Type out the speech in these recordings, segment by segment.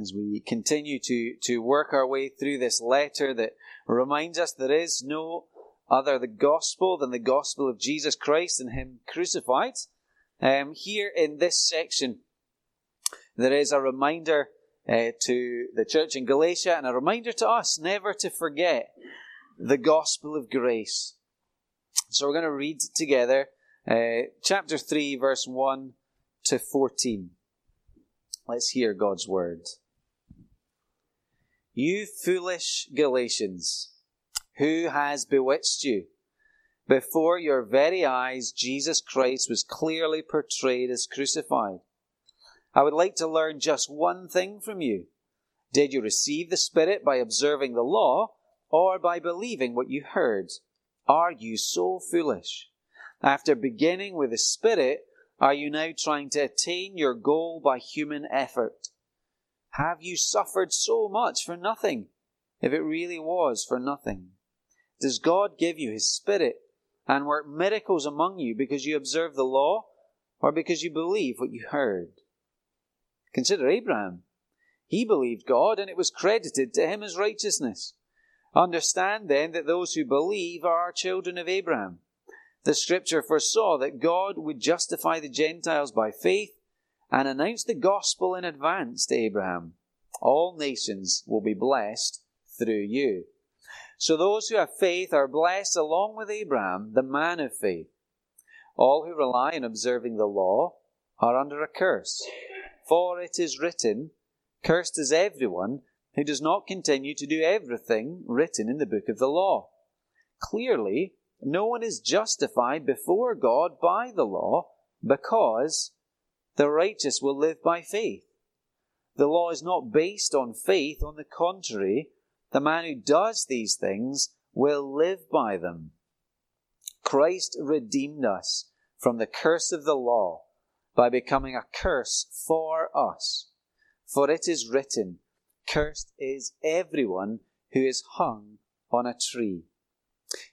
as we continue to, to work our way through this letter that reminds us there is no other the gospel than the gospel of Jesus Christ and Him crucified. Um, here in this section, there is a reminder uh, to the church in Galatia and a reminder to us never to forget the gospel of grace. So we're going to read together uh, chapter 3, verse 1 to 14. Let's hear God's word. You foolish Galatians, who has bewitched you? Before your very eyes, Jesus Christ was clearly portrayed as crucified. I would like to learn just one thing from you. Did you receive the Spirit by observing the law or by believing what you heard? Are you so foolish? After beginning with the Spirit, are you now trying to attain your goal by human effort? Have you suffered so much for nothing, if it really was for nothing? Does God give you His Spirit and work miracles among you because you observe the law or because you believe what you heard? Consider Abraham. He believed God and it was credited to him as righteousness. Understand then that those who believe are children of Abraham. The scripture foresaw that God would justify the Gentiles by faith and announced the gospel in advance to Abraham. All nations will be blessed through you. So those who have faith are blessed along with Abraham, the man of faith. All who rely on observing the law are under a curse. For it is written, Cursed is everyone who does not continue to do everything written in the book of the law. Clearly, no one is justified before God by the law because the righteous will live by faith. The law is not based on faith, on the contrary, the man who does these things will live by them. Christ redeemed us from the curse of the law by becoming a curse for us. For it is written, Cursed is everyone who is hung on a tree.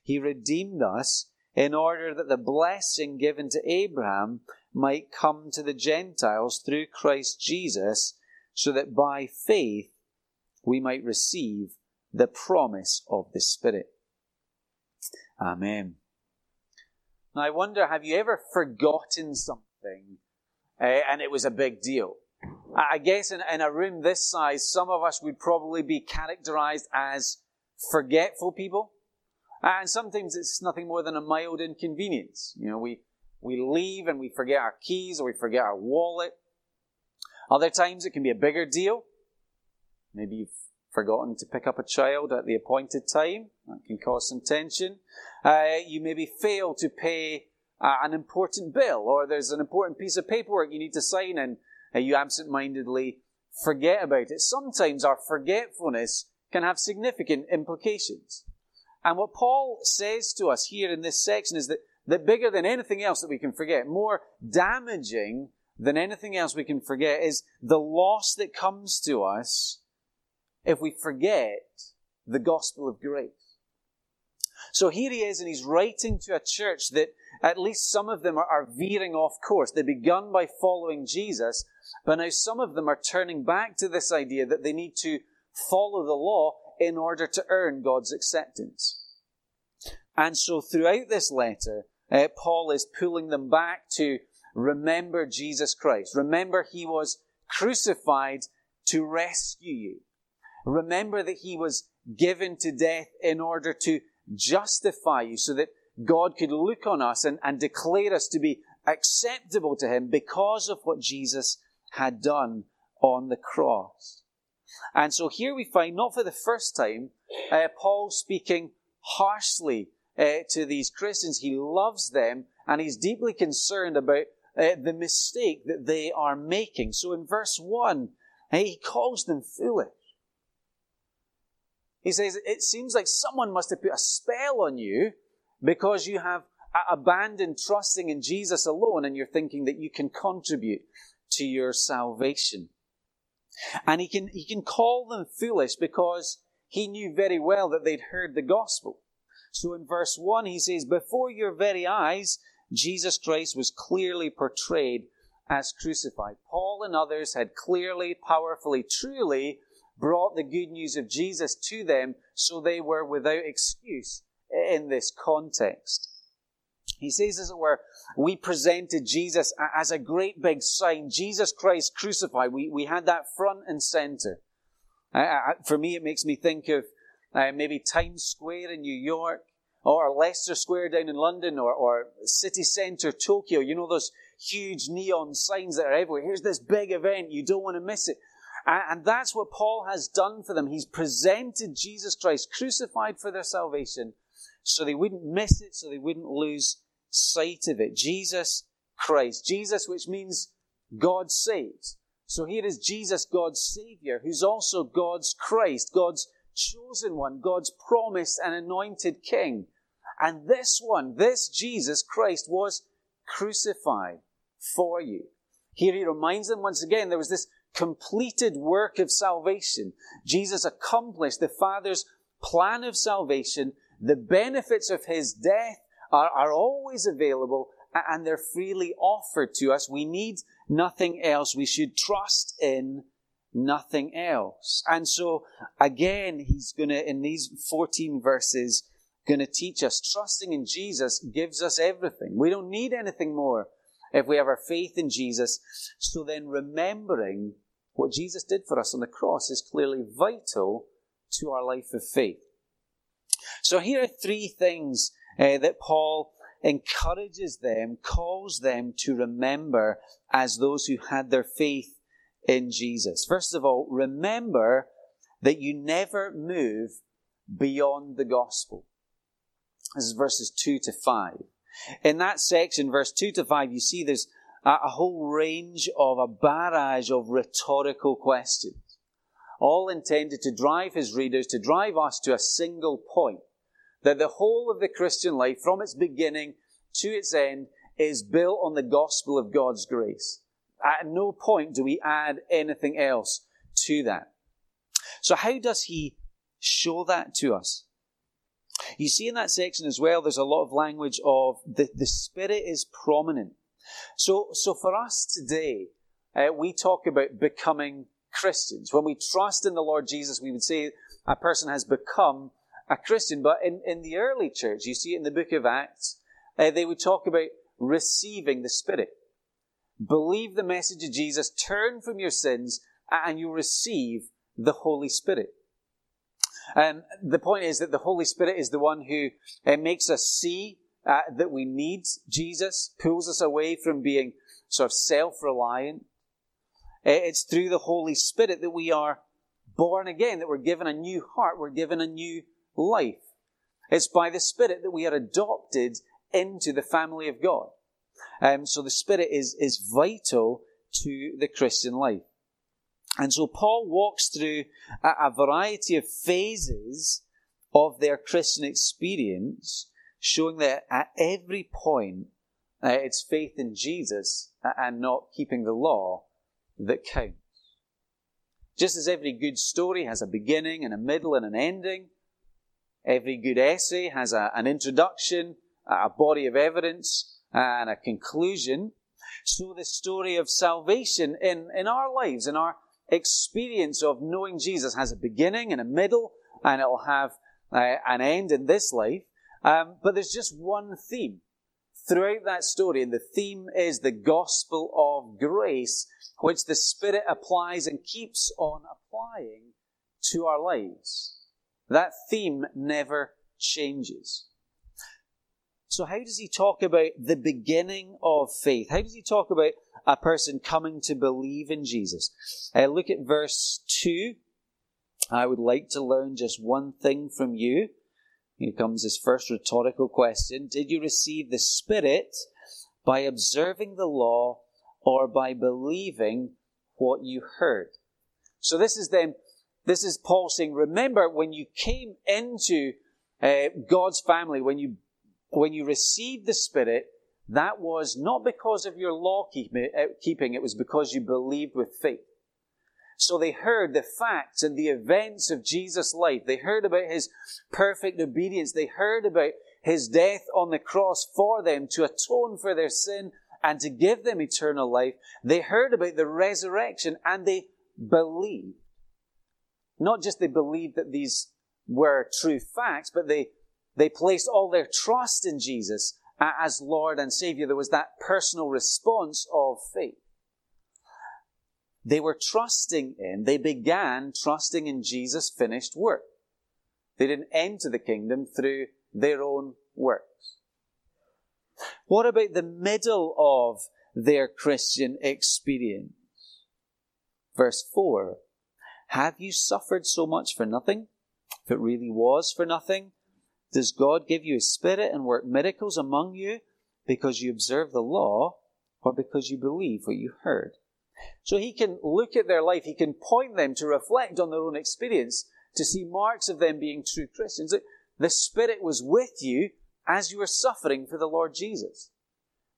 He redeemed us in order that the blessing given to Abraham might come to the Gentiles through Christ Jesus, so that by faith we might receive the promise of the Spirit. Amen. Now, I wonder have you ever forgotten something uh, and it was a big deal? I guess in, in a room this size, some of us would probably be characterized as forgetful people. And sometimes it's nothing more than a mild inconvenience. You know, we, we leave and we forget our keys or we forget our wallet. Other times it can be a bigger deal. Maybe you've forgotten to pick up a child at the appointed time. That can cause some tension. Uh, you maybe fail to pay uh, an important bill or there's an important piece of paperwork you need to sign and uh, you absent-mindedly forget about it. Sometimes our forgetfulness can have significant implications. And what Paul says to us here in this section is that, that bigger than anything else that we can forget, more damaging than anything else we can forget, is the loss that comes to us if we forget the gospel of grace. So here he is, and he's writing to a church that at least some of them are, are veering off course. They begun by following Jesus, but now some of them are turning back to this idea that they need to follow the law in order to earn God's acceptance. And so throughout this letter, uh, Paul is pulling them back to remember Jesus Christ. Remember he was crucified to rescue you. Remember that he was given to death in order to justify you so that God could look on us and, and declare us to be acceptable to him because of what Jesus had done on the cross. And so here we find, not for the first time, uh, Paul speaking harshly uh, to these Christians. He loves them and he's deeply concerned about uh, the mistake that they are making. So in verse 1, uh, he calls them foolish. He says, It seems like someone must have put a spell on you because you have abandoned trusting in Jesus alone and you're thinking that you can contribute to your salvation. And he can, he can call them foolish because he knew very well that they'd heard the gospel. So in verse 1, he says, Before your very eyes, Jesus Christ was clearly portrayed as crucified. Paul and others had clearly, powerfully, truly brought the good news of Jesus to them, so they were without excuse in this context. He says, as it were, we presented Jesus as a great big sign, Jesus Christ crucified. We, we had that front and center. Uh, for me, it makes me think of uh, maybe Times Square in New York, or Leicester Square down in London, or, or city centre Tokyo. You know those huge neon signs that are everywhere. Here's this big event. You don't want to miss it. And that's what Paul has done for them. He's presented Jesus Christ crucified for their salvation so they wouldn't miss it, so they wouldn't lose sight of it. Jesus Christ. Jesus, which means God saves. So here is Jesus, God's Savior, who's also God's Christ, God's chosen one, God's promised and anointed King. And this one, this Jesus Christ, was crucified for you. Here he reminds them once again there was this completed work of salvation. Jesus accomplished the Father's plan of salvation. The benefits of his death are, are always available and they're freely offered to us. We need nothing else. We should trust in nothing else. And so, again, he's going to, in these 14 verses, going to teach us trusting in Jesus gives us everything. We don't need anything more if we have our faith in Jesus. So then, remembering what Jesus did for us on the cross is clearly vital to our life of faith. So, here are three things uh, that Paul encourages them, calls them to remember as those who had their faith in Jesus. First of all, remember that you never move beyond the gospel. This is verses 2 to 5. In that section, verse 2 to 5, you see there's a whole range of a barrage of rhetorical questions, all intended to drive his readers, to drive us to a single point that the whole of the Christian life, from its beginning to its end, is built on the gospel of God's grace. At no point do we add anything else to that. So how does he show that to us? You see in that section as well, there's a lot of language of the, the Spirit is prominent. So, so for us today, uh, we talk about becoming Christians. When we trust in the Lord Jesus, we would say a person has become a Christian. But in, in the early church, you see it in the book of Acts, uh, they would talk about receiving the Spirit. Believe the message of Jesus, turn from your sins, and you receive the Holy Spirit. Um, the point is that the Holy Spirit is the one who uh, makes us see uh, that we need Jesus, pulls us away from being sort of self-reliant. Uh, it's through the Holy Spirit that we are born again, that we're given a new heart, we're given a new life. It's by the Spirit that we are adopted into the family of God. Um, so the Spirit is, is vital to the Christian life. And so Paul walks through a, a variety of phases of their Christian experience, showing that at every point uh, it's faith in Jesus and not keeping the law that counts. Just as every good story has a beginning and a middle and an ending, Every good essay has a, an introduction, a body of evidence, and a conclusion. So the story of salvation in, in our lives, in our experience of knowing Jesus has a beginning and a middle, and it'll have uh, an end in this life. Um, but there's just one theme throughout that story, and the theme is the gospel of grace, which the Spirit applies and keeps on applying to our lives. That theme never changes. So, how does he talk about the beginning of faith? How does he talk about a person coming to believe in Jesus? Uh, look at verse 2. I would like to learn just one thing from you. Here comes his first rhetorical question Did you receive the Spirit by observing the law or by believing what you heard? So, this is then this is Paul saying, remember when you came into uh, God's family, when you, when you received the Spirit, that was not because of your law uh, keeping, it was because you believed with faith. So they heard the facts and the events of Jesus' life. They heard about his perfect obedience. They heard about his death on the cross for them to atone for their sin and to give them eternal life, they heard about the resurrection and they believed. Not just they believed that these were true facts, but they, they placed all their trust in Jesus as Lord and Savior. There was that personal response of faith. They were trusting in, they began trusting in Jesus' finished work. They didn't enter the kingdom through their own works. What about the middle of their Christian experience? Verse 4 Have you suffered so much for nothing? If it really was for nothing, does God give you a spirit and work miracles among you because you observe the law or because you believe what you heard? So he can look at their life, he can point them to reflect on their own experience to see marks of them being true Christians. The Spirit was with you as you were suffering for the Lord Jesus.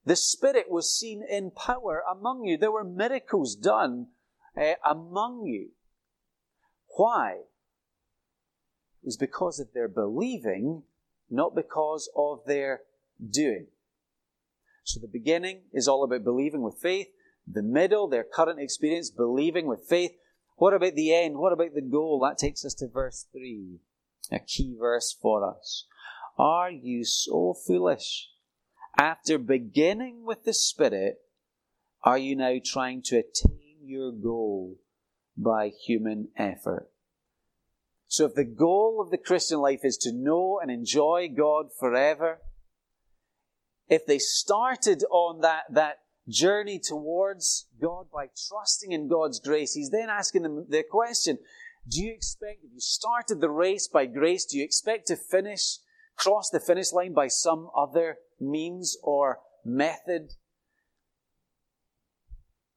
The Spirit was seen in power among you. There were miracles done uh, among you. Why? It was because of their believing, not because of their doing. So the beginning is all about believing with faith. The middle, their current experience, believing with faith. What about the end? What about the goal? That takes us to verse 3, a key verse for us. Are you so foolish? After beginning with the Spirit, are you now trying to attain your goal by human effort? So if the goal of the Christian life is to know and enjoy God forever, if they started on that, that journey towards God by trusting in God's grace, he's then asking them the question, do you expect, if you started the race by grace, do you expect to finish, cross the finish line by some other means or method?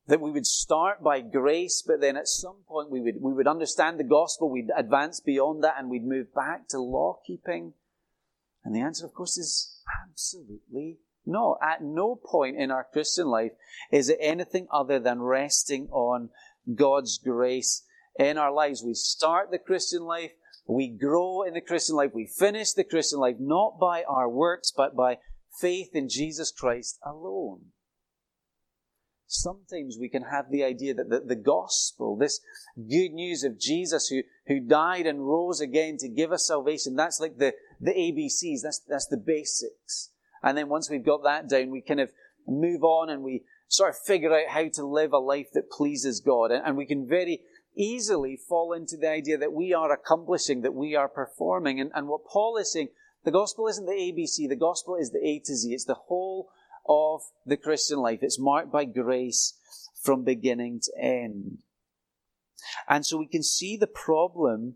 That we would start by grace, but then at some point we would, we would understand the gospel, we'd advance beyond that, and we'd move back to law keeping. And the answer, of course, is absolutely no, at no point in our Christian life is it anything other than resting on God's grace in our lives. We start the Christian life, we grow in the Christian life, we finish the Christian life not by our works, but by faith in Jesus Christ alone. Sometimes we can have the idea that the, the gospel, this good news of Jesus who, who died and rose again to give us salvation, that's like the, the ABCs, that's, that's the basics. And then once we've got that down, we kind of move on and we sort of figure out how to live a life that pleases God. And, we can very easily fall into the idea that we are accomplishing, that we are performing. And, and what Paul is saying, the gospel isn't the ABC, the gospel is the A to Z. It's the whole of the Christian life. It's marked by grace from beginning to end. And so we can see the problem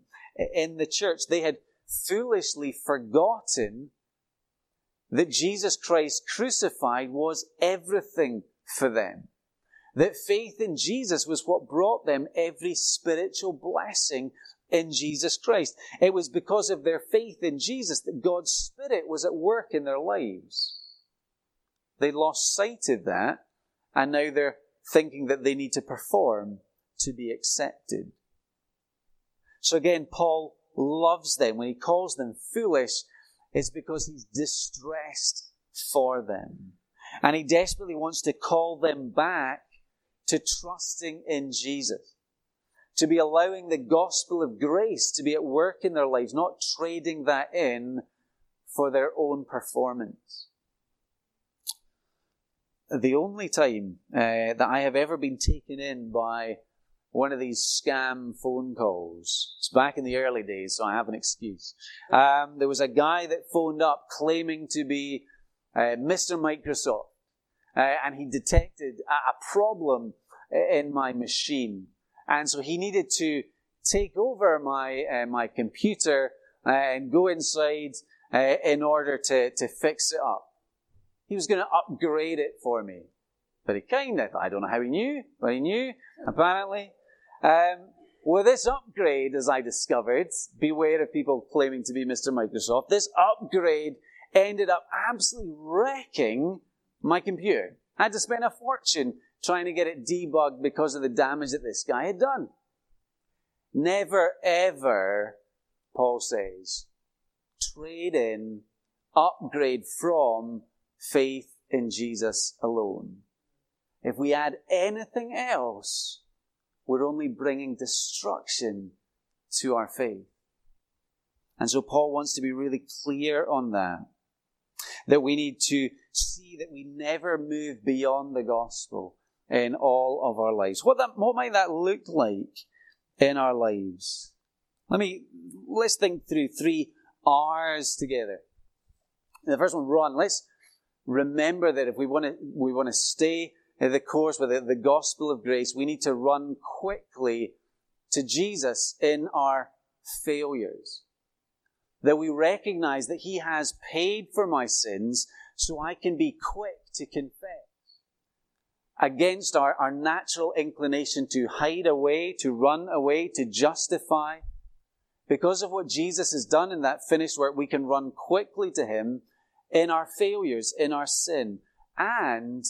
in the church. They had foolishly forgotten that Jesus Christ crucified was everything for them. That faith in Jesus was what brought them every spiritual blessing in Jesus Christ. It was because of their faith in Jesus that God's Spirit was at work in their lives. They lost sight of that, and now they're thinking that they need to perform to be accepted. So again, Paul loves them. When he calls them foolish, it's because he's distressed for them. And he desperately wants to call them back to trusting in Jesus. To be allowing the gospel of grace to be at work in their lives, not trading that in for their own performance. The only time uh, that I have ever been taken in by one of these scam phone calls. It's back in the early days, so I have an excuse. Um, there was a guy that phoned up claiming to be uh, Mr. Microsoft, uh, and he detected a, a problem in my machine, and so he needed to take over my uh, my computer uh, and go inside uh, in order to to fix it up. He was going to upgrade it for me. Very kind. Of. I don't know how he knew, but he knew, apparently. Um, with this upgrade, as I discovered, beware of people claiming to be Mr. Microsoft, this upgrade ended up absolutely wrecking my computer. I had to spend a fortune trying to get it debugged because of the damage that this guy had done. Never ever, Paul says, trade in, upgrade from faith in Jesus alone. If we add anything else, we're only bringing destruction to our faith. And so Paul wants to be really clear on that. That we need to see that we never move beyond the gospel in all of our lives. What that, what might that look like in our lives? Let me, let's think through three R's together. The first one, run. Let's remember that if we want to, we want to stay in the course with the, the gospel of grace, we need to run quickly to Jesus in our failures. That we recognize that He has paid for my sins so I can be quick to confess against our, our natural inclination to hide away, to run away, to justify. Because of what Jesus has done in that finished work, we can run quickly to Him in our failures, in our sin. And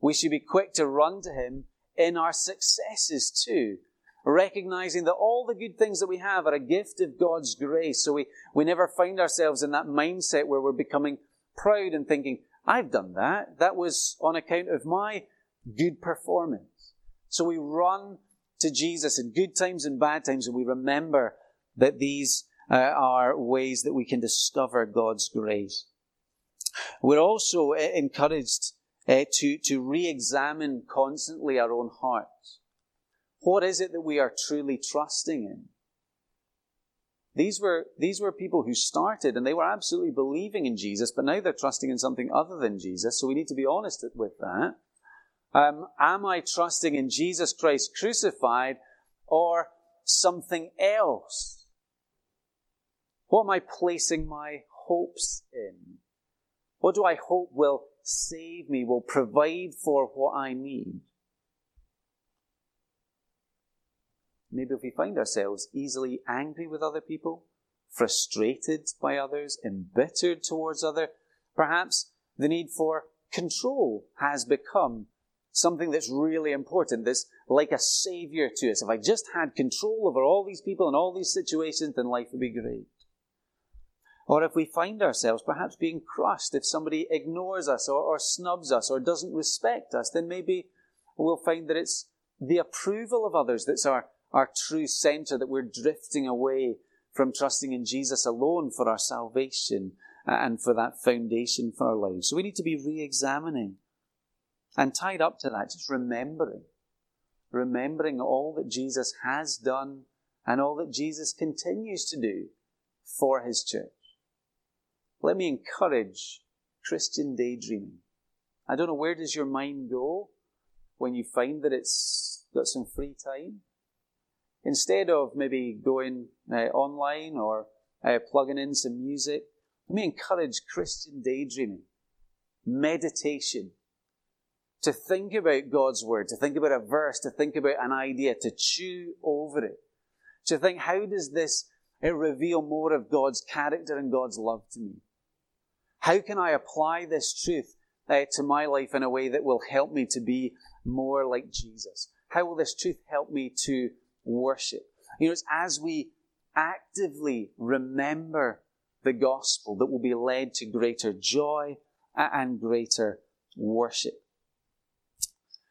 we should be quick to run to Him in our successes too. Recognizing that all the good things that we have are a gift of God's grace. So we, we never find ourselves in that mindset where we're becoming proud and thinking, I've done that. That was on account of my good performance. So we run to Jesus in good times and bad times and we remember that these uh, are ways that we can discover God's grace. We're also uh, encouraged uh, to, to re examine constantly our own hearts. What is it that we are truly trusting in? These were, these were people who started and they were absolutely believing in Jesus, but now they're trusting in something other than Jesus, so we need to be honest with that. Um, am I trusting in Jesus Christ crucified or something else? What am I placing my hopes in? What do I hope will save me, will provide for what I need? Maybe if we find ourselves easily angry with other people, frustrated by others, embittered towards others, perhaps the need for control has become something that's really important, that's like a savior to us. If I just had control over all these people and all these situations, then life would be great. Or if we find ourselves perhaps being crushed, if somebody ignores us or, or snubs us or doesn't respect us, then maybe we'll find that it's the approval of others that's our, our true center, that we're drifting away from trusting in Jesus alone for our salvation and for that foundation for our lives. So we need to be re examining and tied up to that, just remembering, remembering all that Jesus has done and all that Jesus continues to do for his church. Let me encourage Christian daydreaming. I don't know where does your mind go when you find that it's got some free time. Instead of maybe going uh, online or uh, plugging in some music, let me encourage Christian daydreaming, meditation, to think about God's word, to think about a verse, to think about an idea, to chew over it, to think, how does this reveal more of God's character and God's love to me? How can I apply this truth uh, to my life in a way that will help me to be more like Jesus? How will this truth help me to worship? You know, it's as we actively remember the gospel that will be led to greater joy and greater worship.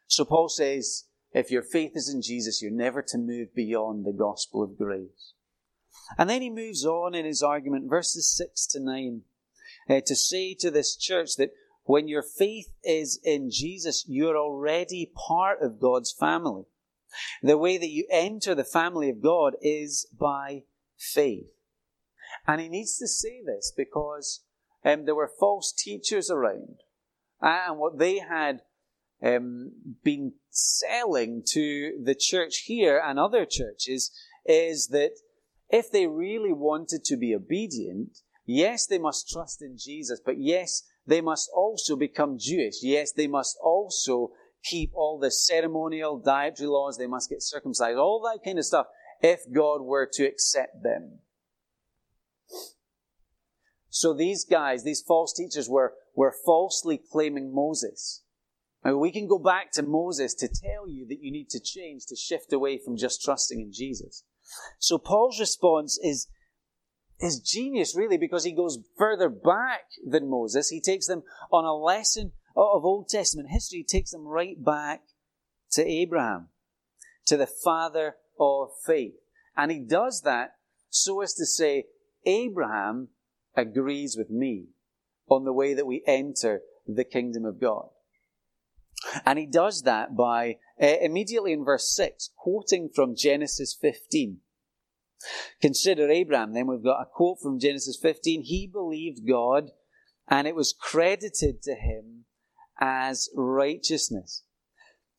So Paul says, if your faith is in Jesus, you're never to move beyond the gospel of grace. And then he moves on in his argument, verses 6 to 9, uh, to say to this church that when your faith is in Jesus, you're already part of God's family. The way that you enter the family of God is by faith. And he needs to say this because um, there were false teachers around. And what they had um, been selling to the church here and other churches is that if they really wanted to be obedient, yes, they must trust in Jesus, but yes, they must also become Jewish. Yes, they must also keep all the ceremonial dietary laws. They must get circumcised, all that kind of stuff, if God were to accept them. So these guys, these false teachers were, were falsely claiming Moses. Now, we can go back to Moses to tell you that you need to change, to shift away from just trusting in Jesus. So Paul's response is, is genius, really, because he goes further back than Moses. He takes them on a lesson of Old Testament history takes them right back to Abraham, to the father of faith. And he does that so as to say, Abraham agrees with me on the way that we enter the kingdom of God. And he does that by uh, immediately in verse 6, quoting from Genesis 15. Consider Abraham, then we've got a quote from Genesis 15. He believed God, and it was credited to him as righteousness.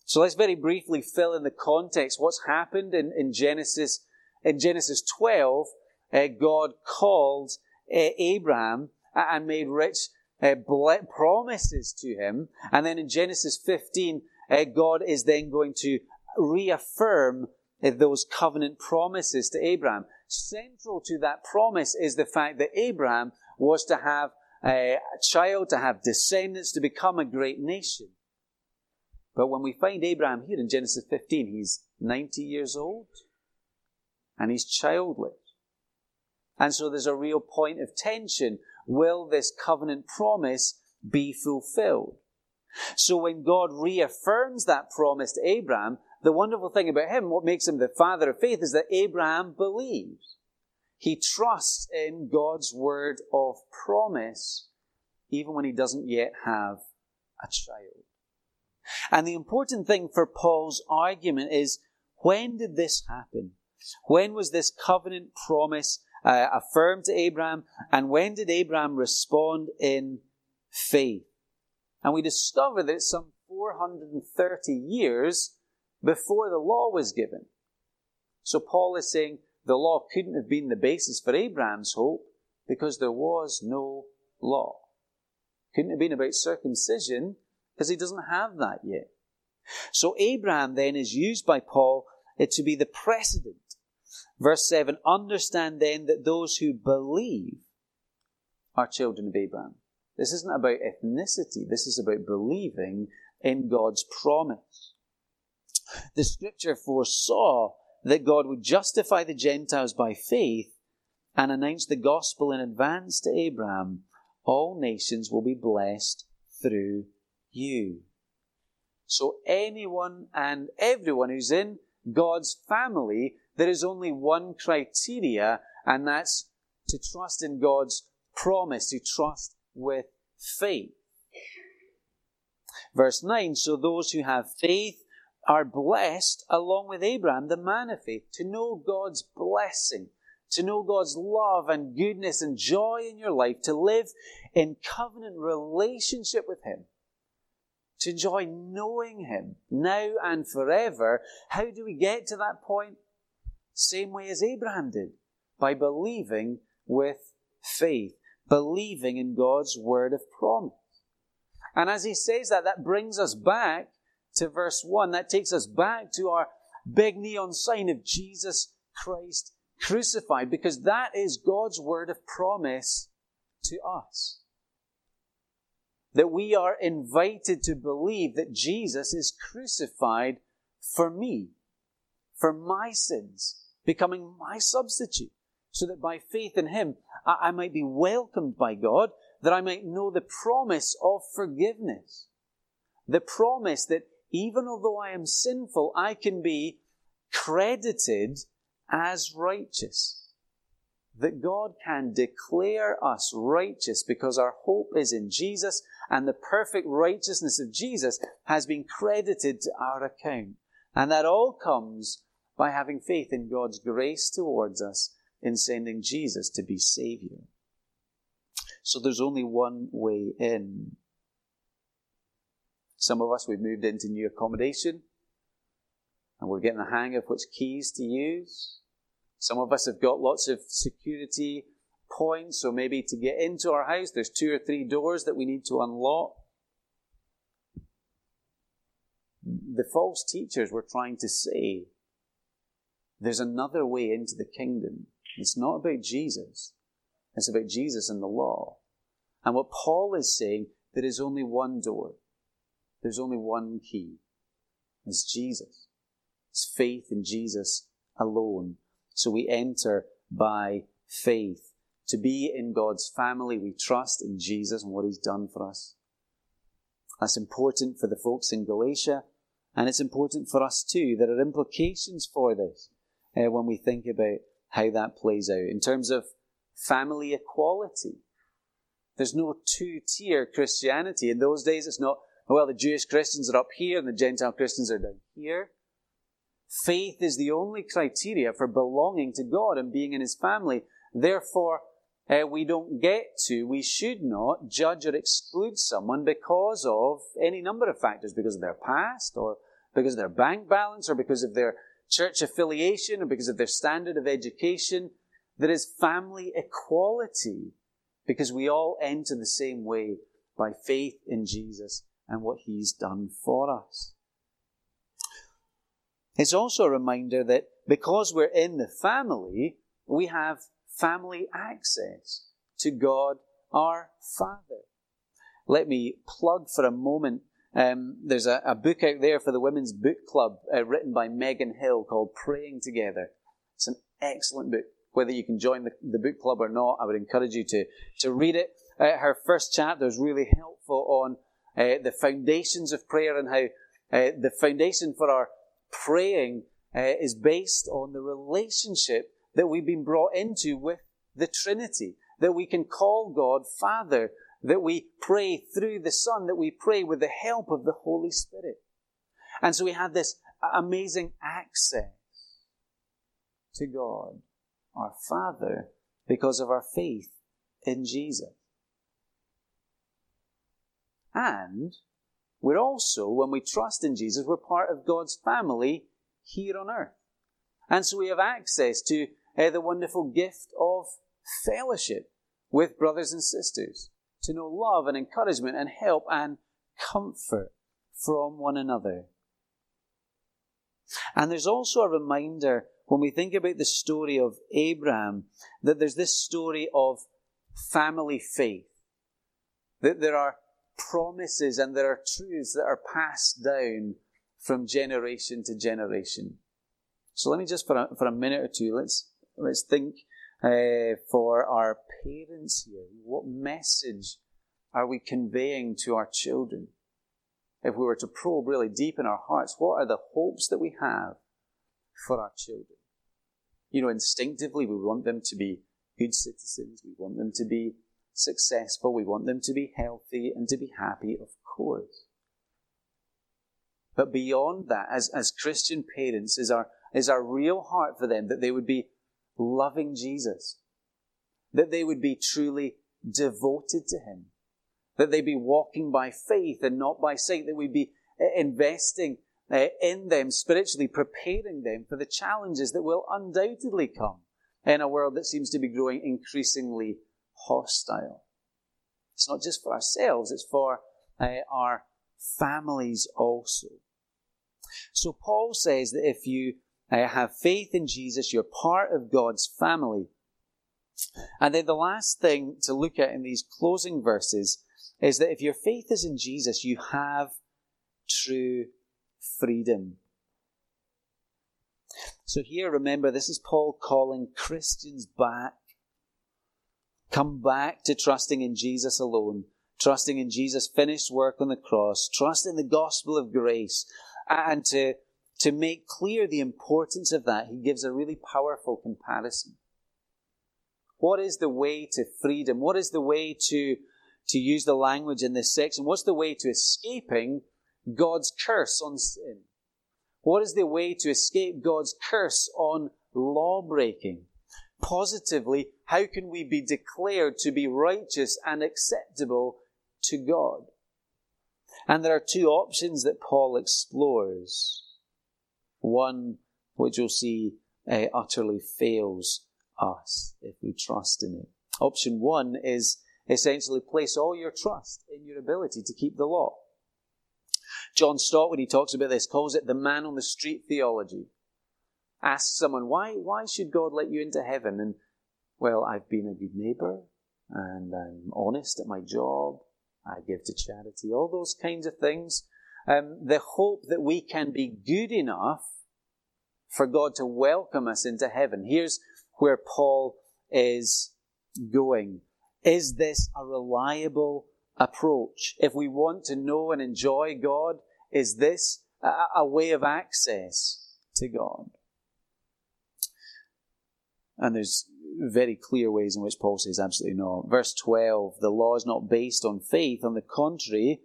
So let's very briefly fill in the context. What's happened in, in Genesis, in Genesis 12, uh, God called uh, Abraham and made rich uh, promises to him. And then in Genesis 15, uh, God is then going to reaffirm Eh, those covenant promises to Abraham. Central to that promise is the fact that Abraham was to have a child, to have descendants, to become a great nation. But when we find Abraham here in Genesis 15, he's 90 years old and he's childless. And so there's a real point of tension. Will this covenant promise be fulfilled? So when God reaffirms that promise to Abraham, the wonderful thing about him, what makes him the father of faith, is that Abraham believes. He trusts in God's word of promise, even when he doesn't yet have a child. And the important thing for Paul's argument is when did this happen? When was this covenant promise uh, affirmed to Abraham, and when did Abraham respond in faith? And we discover that it's some 430 years before the law was given. So Paul is saying the law couldn't have been the basis for Abraham's hope because there was no law. Couldn't have been about circumcision because he doesn't have that yet. So Abraham then is used by Paul uh, to be the precedent Verse 7 Understand then that those who believe are children of Abraham. This isn't about ethnicity, this is about believing in God's promise. The scripture foresaw that God would justify the Gentiles by faith and announce the gospel in advance to Abraham. All nations will be blessed through you. So anyone and everyone who's in God's family there is only one criteria, and that's to trust in God's promise, to trust with faith. Verse 9 So those who have faith are blessed along with Abraham, the man of faith, to know God's blessing, to know God's love and goodness and joy in your life, to live in covenant relationship with Him, to enjoy knowing Him now and forever. How do we get to that point? Same way as Abraham did, by believing with faith, believing in God's word of promise. And as he says that, that brings us back to verse 1. That takes us back to our big neon sign of Jesus Christ crucified, because that is God's word of promise to us. That we are invited to believe that Jesus is crucified for me, for my sins, becoming my substitute, so that by faith in Him I, I might be welcomed by God, that I might know the promise of forgiveness. The promise that even although I am sinful, I can be credited as righteous. That God can declare us righteous because our hope is in Jesus and the perfect righteousness of Jesus has been credited to our account. And that all comes by having faith in God's grace towards us in sending Jesus to be Savior. So there's only one way in. Some of us, we've moved into new accommodation and we're getting the hang of which keys to use. Some of us have got lots of security points, so maybe to get into our house, there's two or three doors that we need to unlock. The false teachers were trying to say there's another way into the kingdom. It's not about Jesus. It's about Jesus and the law. And what Paul is saying, there is only one door. There's only one key. It's Jesus. It's faith in Jesus alone. So we enter by faith. To be in God's family, we trust in Jesus and what He's done for us. That's important for the folks in Galatia, and it's important for us too. There are implications for this uh, when we think about how that plays out in terms of family equality. There's no two tier Christianity. In those days, it's not, well, the Jewish Christians are up here and the Gentile Christians are down here. Faith is the only criteria for belonging to God and being in His family. Therefore, uh, we don't get to, we should not judge or exclude someone because of any number of factors, because of their past, or because of their bank balance, or because of their church affiliation, or because of their standard of education. There is family equality because we all enter the same way by faith in Jesus and what He's done for us. It's also a reminder that because we're in the family, we have family access to God our Father. Let me plug for a moment. Um, there's a, a, book out there for the Women's Book Club uh, written by Megan Hill called Praying Together. It's an excellent book. Whether you can join the, the book club or not, I would encourage you to, to read it. Uh, her first chapter is really helpful on uh, the foundations of prayer and how uh, the foundation for our praying uh, is based on the relationship that we've been brought into with the Trinity, that we can call God Father, that we pray through the Son, that we pray with the help of the Holy Spirit. And so we have this amazing access to God, our Father, because of our faith in Jesus. And we're also, when we trust in Jesus, we're part of God's family here on earth. And so we have access to uh, the wonderful gift of fellowship with brothers and sisters, to know love and encouragement and help and comfort from one another. And there's also a reminder when we think about the story of Abraham that there's this story of family faith. That there are promises and there are truths that are passed down from generation to generation. So let me just for a, for a minute or two, let's let's think uh, for our parents here. What message are we conveying to our children? If we were to probe really deep in our hearts, what are the hopes that we have for our children? You know, instinctively, we want them to be good citizens. We want them to be successful. We want them to be healthy and to be happy, of course. But beyond that, as, as Christian parents, is our, is our real heart for them that they would be loving Jesus, that they would be truly devoted to Him, that they be walking by faith and not by sight, that we'd be eh, investing uh, in them spiritually, preparing them for the challenges that will undoubtedly come in a world that seems to be growing increasingly hostile. It's not just for ourselves, it's for uh, our families also. So Paul says that if you uh, have faith in Jesus, you're part of God's family. And then the last thing to look at in these closing verses is that if your faith is in Jesus, you have true freedom. So here, remember, this is Paul calling Christians back. Come back to trusting in Jesus alone, trusting in Jesus' finished work on the cross, trust in the gospel of grace, and to, to make clear the importance of that, he gives a really powerful comparison. What is the way to freedom? What is the way to, to use the language in this section? What's the way to escaping God's curse on sin? What is the way to escape God's curse on law breaking? Positively, how can we be declared to be righteous and acceptable to God? And there are two options that Paul explores. One, which you'll see uh, utterly fails us if we trust in it. Option one is essentially place all your trust in your ability to keep the law. John Stott, when he talks about this, calls it the man on the street theology. Ask someone, why, why should God let you into heaven? And, well, I've been a good neighbor, and I'm honest at my job, I give to charity, all those kinds of things. Um, the hope that we can be good enough for God to welcome us into heaven. Here's where Paul is going. Is this a reliable approach. If we want to know and enjoy God, is this a, a way of access to God? And there's very clear ways in which Paul says absolutely not. Verse 12 the law is not based on faith. On the contrary,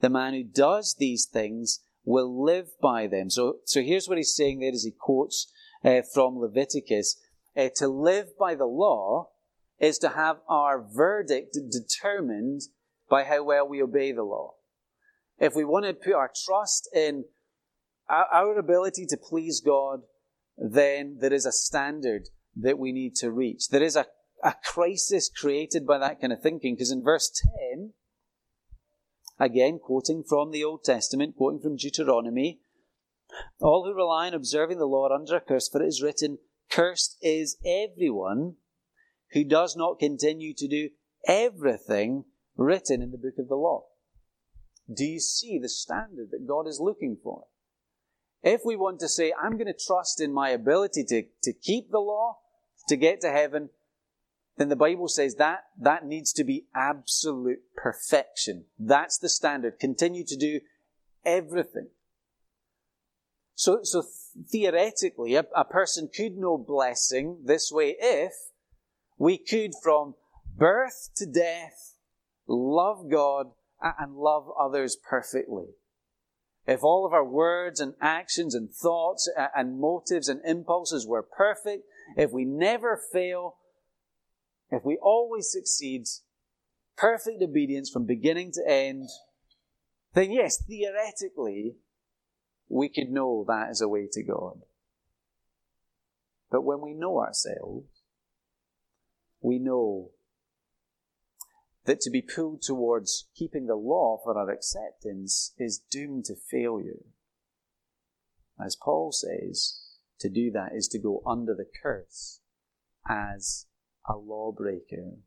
the man who does these things will live by them. So, so here's what he's saying there as he quotes uh, from Leviticus. Uh, to live by the law is to have our verdict determined by how well we obey the law. If we want to put our trust in our ability to please God, then there is a standard that we need to reach. There is a, a crisis created by that kind of thinking, because in verse 10, again, quoting from the Old Testament, quoting from Deuteronomy, all who rely on observing the law are under a curse, for it is written, Cursed is everyone who does not continue to do everything written in the book of the law. Do you see the standard that God is looking for? If we want to say, I'm going to trust in my ability to, to keep the law, to get to heaven, then the Bible says that that needs to be absolute perfection. That's the standard. Continue to do everything. So, so theoretically, a, a person could know blessing this way if we could, from birth to death, love God and love others perfectly. If all of our words and actions and thoughts and motives and impulses were perfect, if we never fail, if we always succeed, perfect obedience from beginning to end, then yes, theoretically, we could know that is a way to God. But when we know ourselves, we know that to be pulled towards keeping the law for our acceptance is doomed to failure. As Paul says, to do that is to go under the curse as a lawbreaker.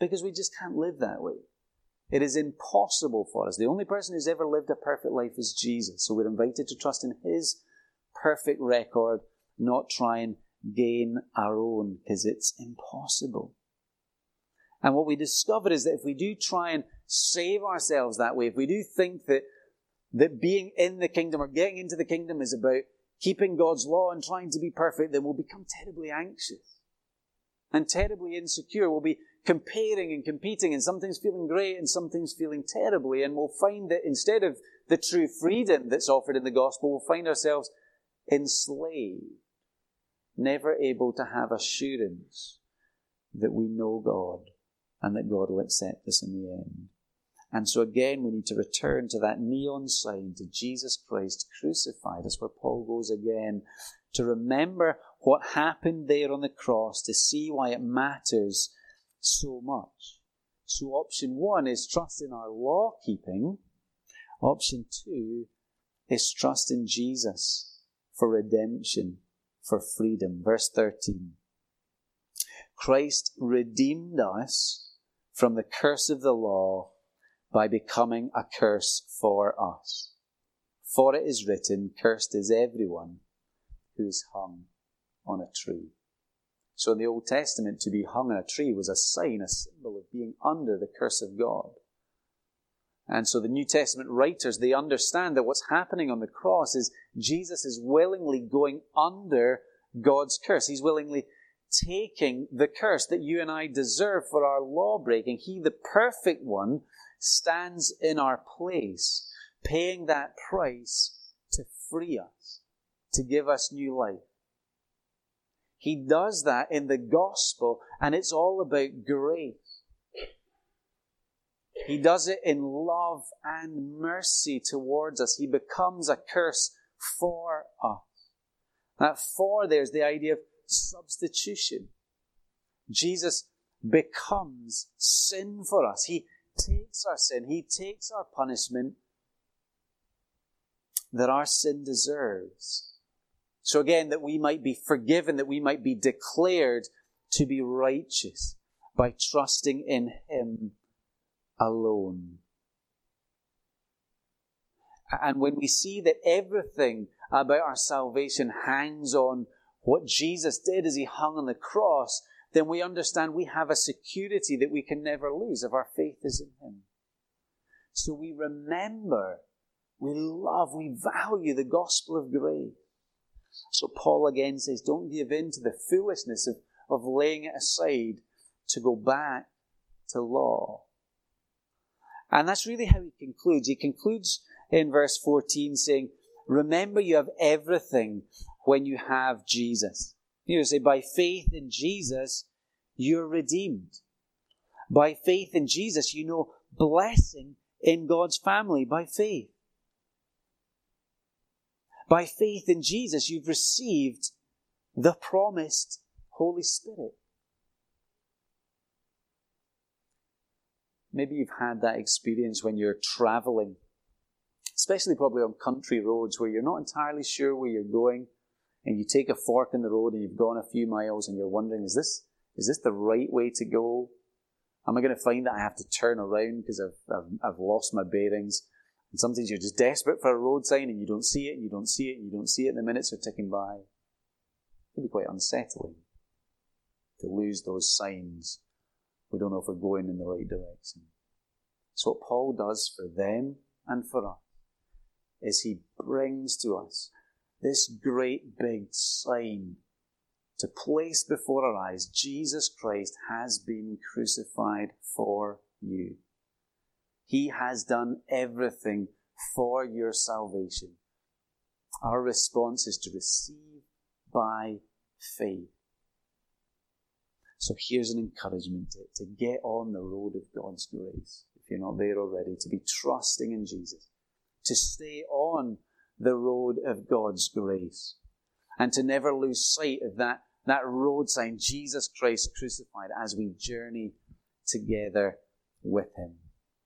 Because we just can't live that way. It is impossible for us. The only person who's ever lived a perfect life is Jesus. So we're invited to trust in his perfect record, not try and gain our own, because it's impossible. And what we discover is that if we do try and save ourselves that way, if we do think that, that being in the kingdom or getting into the kingdom is about keeping God's law and trying to be perfect, then we'll become terribly anxious and terribly insecure. We'll be comparing and competing and sometimes feeling great and sometimes feeling terribly. And we'll find that instead of the true freedom that's offered in the gospel, we'll find ourselves enslaved, never able to have assurance that we know God and that God will accept us in the end. And so again, we need to return to that neon sign, to Jesus Christ crucified. That's where Paul goes again, to remember what happened there on the cross, to see why it matters so much. So option one is trust in our law keeping. Option two is trust in Jesus for redemption, for freedom. Verse 13. Christ redeemed us from the curse of the law by becoming a curse for us. For it is written, Cursed is everyone who is hung on a tree. So in the Old Testament, to be hung on a tree was a sign, a symbol of being under the curse of God. And so the New Testament writers, they understand that what's happening on the cross is Jesus is willingly going under God's curse. He's willingly taking the curse that you and I deserve for our law breaking. He, the perfect one, stands in our place, paying that price to free us, to give us new life. He does that in the gospel, and it's all about grace. He does it in love and mercy towards us. He becomes a curse for us. That for there's the idea of substitution. Jesus becomes sin for us. He takes our sin, He takes our punishment that our sin deserves. So again, that we might be forgiven, that we might be declared to be righteous by trusting in Him alone. And when we see that everything about our salvation hangs on what Jesus did as he hung on the cross, then we understand we have a security that we can never lose if our faith is in Him. So we remember, we love, we value the gospel of grace. So Paul again says, don't give in to the foolishness of, of laying it aside to go back to law. And that's really how he concludes. He concludes in verse 14 saying, Remember you have everything when you have Jesus. You say, by faith in Jesus, you're redeemed. By faith in Jesus, you know blessing in God's family by faith. By faith in Jesus, you've received the promised Holy Spirit. Maybe you've had that experience when you're traveling, especially probably on country roads where you're not entirely sure where you're going, and you take a fork in the road and you've gone a few miles and you're wondering, is this, is this the right way to go? Am I going to find that I have to turn around because I've, I've, I've lost my bearings? And sometimes you're just desperate for a road sign and you don't see it, and you don't see it, and you don't see it, and the minutes are ticking by. It can be quite unsettling to lose those signs. We don't know if we're going in the right direction. So what Paul does for them and for us is he brings to us this great big sign to place before our eyes Jesus Christ has been crucified for you. He has done everything for your salvation. Our response is to receive by faith. So here's an encouragement to, to get on the road of God's grace, if you're not there already, to be trusting in Jesus, to stay on the road of God's grace, and to never lose sight of that that road sign, Jesus Christ crucified, as we journey together with Him.